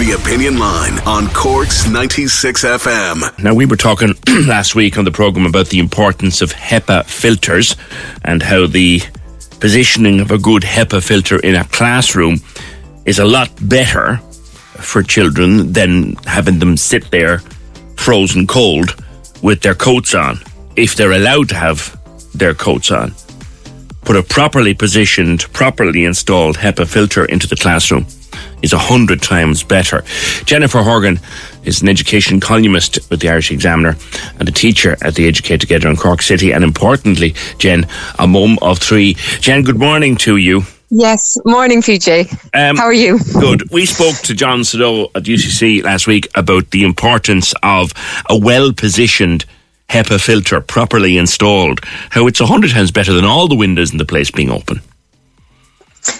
The Opinion Line on Cork's 96 FM. Now, we were talking last week on the programme about the importance of HEPA filters and how the positioning of a good HEPA filter in a classroom is a lot better for children than having them sit there frozen cold with their coats on, if they're allowed to have their coats on. Put a properly positioned, properly installed HEPA filter into the classroom is a hundred times better. Jennifer Horgan is an education columnist with the Irish Examiner and a teacher at the Educate Together in Cork City. And importantly, Jen, a mum of three. Jen, good morning to you. Yes, morning, PJ. Um, How are you? Good. We spoke to John Sodeau at UCC last week about the importance of a well positioned HEPA filter properly installed, how it's a hundred times better than all the windows in the place being open.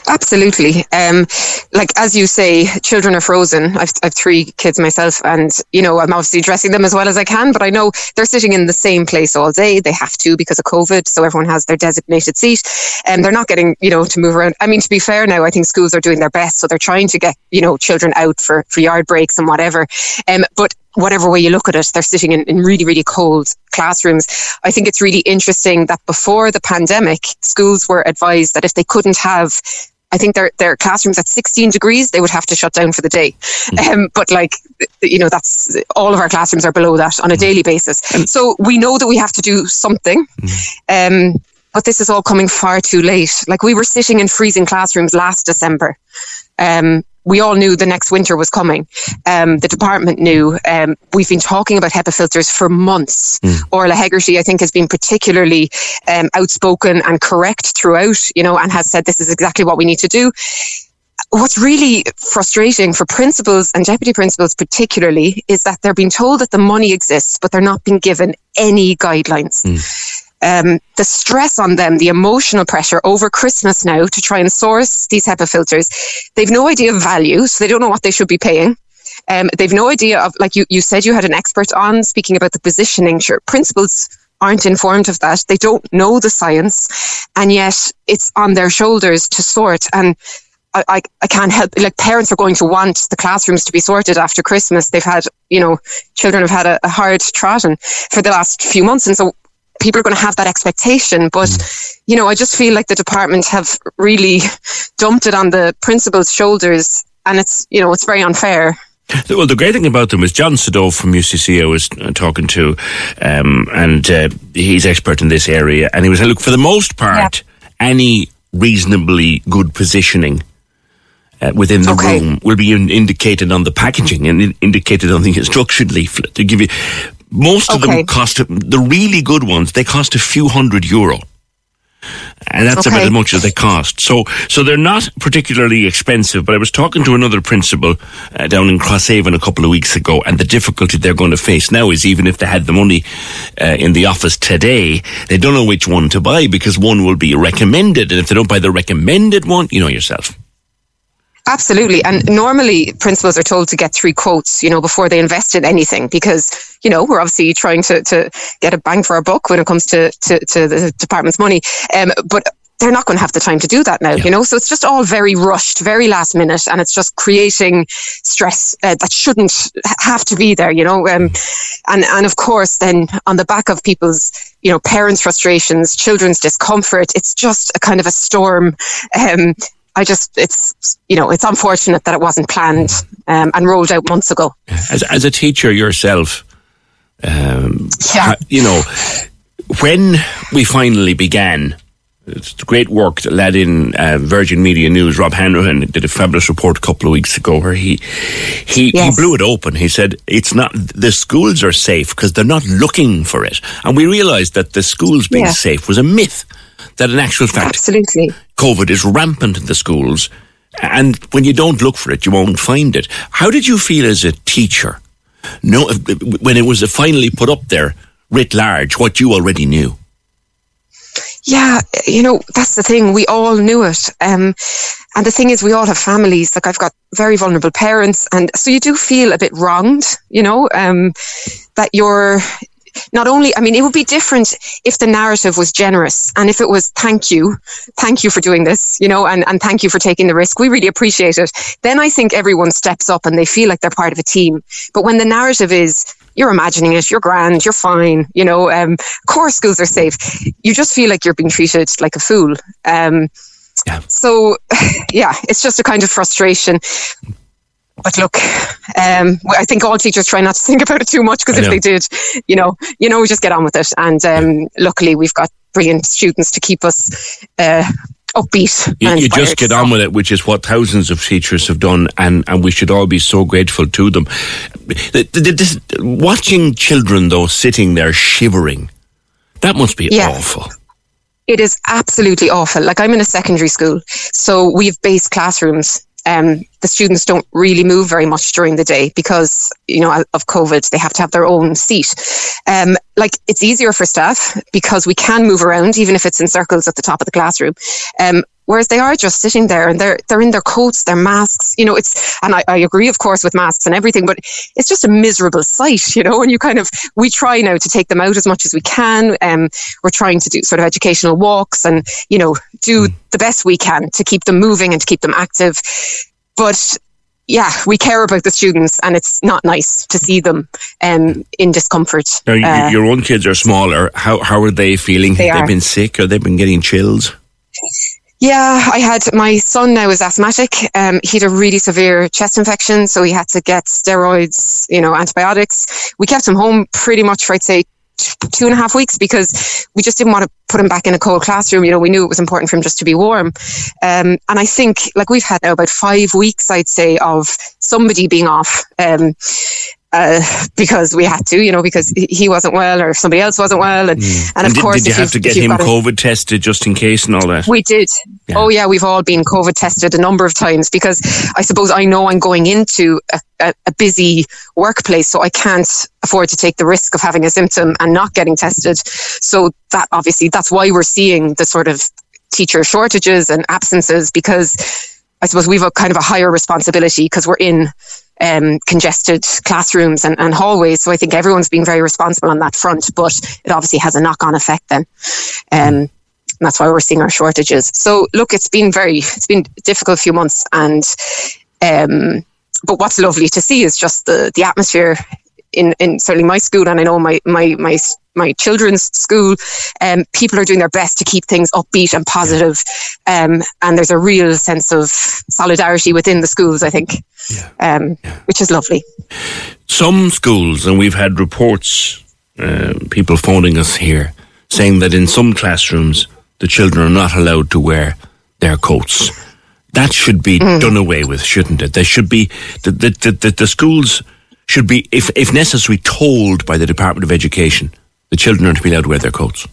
Absolutely. Um, like as you say, children are frozen. I've, I've three kids myself, and you know I'm obviously dressing them as well as I can. But I know they're sitting in the same place all day. They have to because of COVID, so everyone has their designated seat, and they're not getting you know to move around. I mean, to be fair, now I think schools are doing their best, so they're trying to get you know children out for for yard breaks and whatever. Um, but whatever way you look at it, they're sitting in, in really, really cold classrooms. I think it's really interesting that before the pandemic, schools were advised that if they couldn't have I think their their classrooms at 16 degrees, they would have to shut down for the day. Mm. Um, but like, you know, that's all of our classrooms are below that on a mm. daily basis. So we know that we have to do something. Mm. Um, but this is all coming far too late. Like we were sitting in freezing classrooms last December. Um, we all knew the next winter was coming. Um, the department knew. Um, we've been talking about HEPA filters for months. Mm. Orla Hegarty, I think, has been particularly um, outspoken and correct throughout, you know, and has said this is exactly what we need to do. What's really frustrating for principals and deputy principals, particularly, is that they're being told that the money exists, but they're not being given any guidelines. Mm um, the stress on them, the emotional pressure over Christmas now to try and source these HEPA filters. They've no idea of value, so they don't know what they should be paying. Um, they've no idea of, like you, you said, you had an expert on speaking about the positioning. Sure, principals aren't informed of that. They don't know the science, and yet it's on their shoulders to sort. And I, I, I, can't help like parents are going to want the classrooms to be sorted after Christmas. They've had, you know, children have had a, a hard trotting for the last few months. And so people are going to have that expectation. But, mm. you know, I just feel like the department have really dumped it on the principal's shoulders and it's, you know, it's very unfair. Well, the great thing about them is John Sadov from UCC I was uh, talking to, um, and uh, he's expert in this area. And he was saying, look, for the most part, yeah. any reasonably good positioning uh, within the okay. room will be in, indicated on the packaging and in, indicated on the instruction leaflet to give you most of okay. them cost, the really good ones, they cost a few hundred euro. And that's okay. about as much as they cost. So, so they're not particularly expensive. But I was talking to another principal uh, down in Crosshaven a couple of weeks ago, and the difficulty they're going to face now is even if they had the money uh, in the office today, they don't know which one to buy because one will be recommended, and if they don't buy the recommended one, you know yourself. Absolutely. And normally principals are told to get three quotes, you know, before they invest in anything because, you know, we're obviously trying to, to get a bang for our buck when it comes to, to, to the department's money. Um, but they're not going to have the time to do that now, yeah. you know? So it's just all very rushed, very last minute, and it's just creating stress uh, that shouldn't have to be there, you know? Um, and, and of course, then on the back of people's, you know, parents' frustrations, children's discomfort, it's just a kind of a storm um, I just, it's, you know, it's unfortunate that it wasn't planned um, and rolled out months ago. As, as a teacher yourself, um, Yeah. you know, when we finally began, it's the great work that led in uh, Virgin Media News. Rob Hanrahan did a fabulous report a couple of weeks ago where he he, Yes. he blew it open. He said it's not the schools are safe because they're not looking for it, and we realised that the schools being Yeah. safe was a myth. That in actual fact, Absolutely. COVID is rampant in the schools, and when you don't look for it, you won't find it. How did you feel as a teacher? No, when it was finally put up there, writ large, what you already knew. Yeah, you know, that's the thing. We all knew it. Um, and the thing is, we all have families. Like, I've got very vulnerable parents. And so you do feel a bit wronged, you know, um, that you're not only, I mean, it would be different if the narrative was generous and if it was, thank you, thank you for doing this, you know, and, and thank you for taking the risk. We really appreciate it. Then I think everyone steps up and they feel like they're part of a team. But when the narrative is, you're imagining it, you're grand, you're fine, you know, um, core schools are safe. You just feel like you're being treated like a fool. Um, Yeah. So, yeah, it's just a kind of frustration. But look, um, I think all teachers try not to think about it too much because if they did, you know, you know, we just get on with it. And um, luckily, we've got brilliant students to keep us uh, upbeat. You, you just get on with it, which is what thousands of teachers have done, and, and we should all be so grateful to them. The- the- this- watching children, though, sitting there shivering, that must be Yeah. awful. It is absolutely awful. Like I'm in a secondary school, so we have base classrooms. Um, the students don't really move very much during the day because you know of COVID. They have to have their own seat. Um, like it's easier for staff because we can move around, even if it's in circles at the top of the classroom. Um, whereas they are just sitting there and they're they're in their coats, their masks. You know, it's and I, I agree, of course, with masks and everything, but it's just a miserable sight. You know, and you kind of we try now to take them out as much as we can. Um, we're trying to do sort of educational walks and you know do the best we can to keep them moving and to keep them active. But yeah, we care about the students, and it's not nice to see them um, in discomfort. Now, Uh, your own kids are smaller. How, how are they feeling? They have they are. been sick or they've been getting chills? Yeah, I had my son now is asthmatic. Um, he had a really severe chest infection, so he had to get steroids, you know, antibiotics. We kept him home pretty much for I'd say two and a half weeks because we just didn't want to put him back in a cold classroom. You know, we knew it was important for him just to be warm. Um, and I think like we've had now about five weeks, I'd say, of somebody being off. Um, uh, because we had to, you know, because he- wasn't well or somebody else wasn't well, and and of did, course, did you have to get him got a- COVID tested just in case and all that? we did. Yeah. Oh yeah, we've all been COVID tested a number of times because I suppose I know I'm going into a, a, a busy workplace, so I can't afford to take the risk of having a symptom and not getting tested. So that obviously that's why we're seeing the sort of teacher shortages and absences because I suppose we've a kind of a higher responsibility because we're in um, congested classrooms and, and hallways. So I think everyone's being very responsible on that front, but it obviously has a knock on effect then. Um, that's why we're seeing our shortages. So look, it's been very, it's been a difficult few months and, um, but what's lovely to see is just the, the atmosphere in, in certainly my school and I know my, my, my, my children's school, um, people are doing their best to keep things upbeat and positive. Um, and there's a real sense of solidarity within the schools, I think, um, which is lovely. Some schools, and we've had reports, uh, people phoning us here, saying that in some classrooms the children are not allowed to wear their coats. That should be done away with, shouldn't it? There should be the the, the, the, the schools should be, if if necessary, told by the Department of Education the children aren't to be allowed to wear their coats.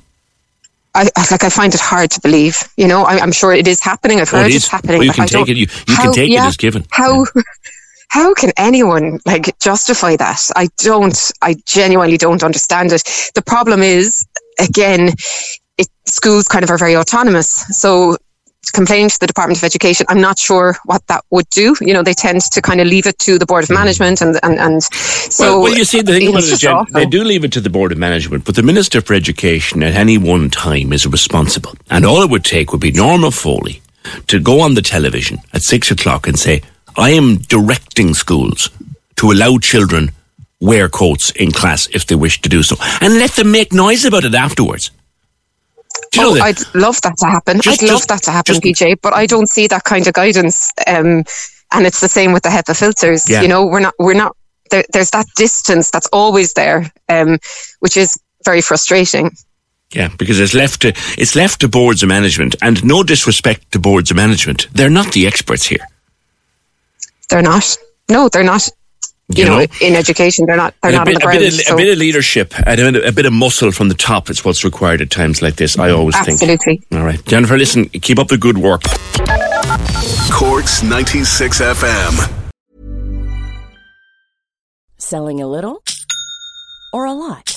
I, like I find it hard to believe. You know, I, I'm sure it is happening. I've Oh, it heard it's happening. Oh, you can take it- you- you can take it as given. How how can anyone like justify that? I don't. I genuinely don't understand it. The problem is, again, it schools kind of are very autonomous. So complaining to the Department of Education, I'm not sure what that would do. You know, they tend to kind of leave it to the Board of hmm. Management, and and and so. well, well, you see, the thing about it, Jen, they do leave it to the Board of Management, but the Minister for Education at any one time is responsible. And all it would take would be Norma Foley to go on the television at six o'clock and say, I am directing schools to allow children wear coats in class if they wish to do so. And let them make noise about it afterwards. Do you know oh? I'd love that to happen. Just- I'd love just- that to happen, just- PJ. But I don't see that kind of guidance. Um, and it's the same with the HEPA filters. Yeah. You know, we're not we're not there, there's that distance that's always there, um, which is very frustrating. Yeah, because it's left to it's left to boards of management, and no disrespect to boards of management, they're not the experts here. They're not. No, they're not. You, You know, know? in education, they're not. They're And not a, on bit, the a, bit of, so- a bit of leadership and a bit, a bit of muscle from the top is what's required at times like this. I always Absolutely. think. Absolutely. All right, Jennifer, listen, keep up the good work. Cork's 96 FM. Selling a little or a lot?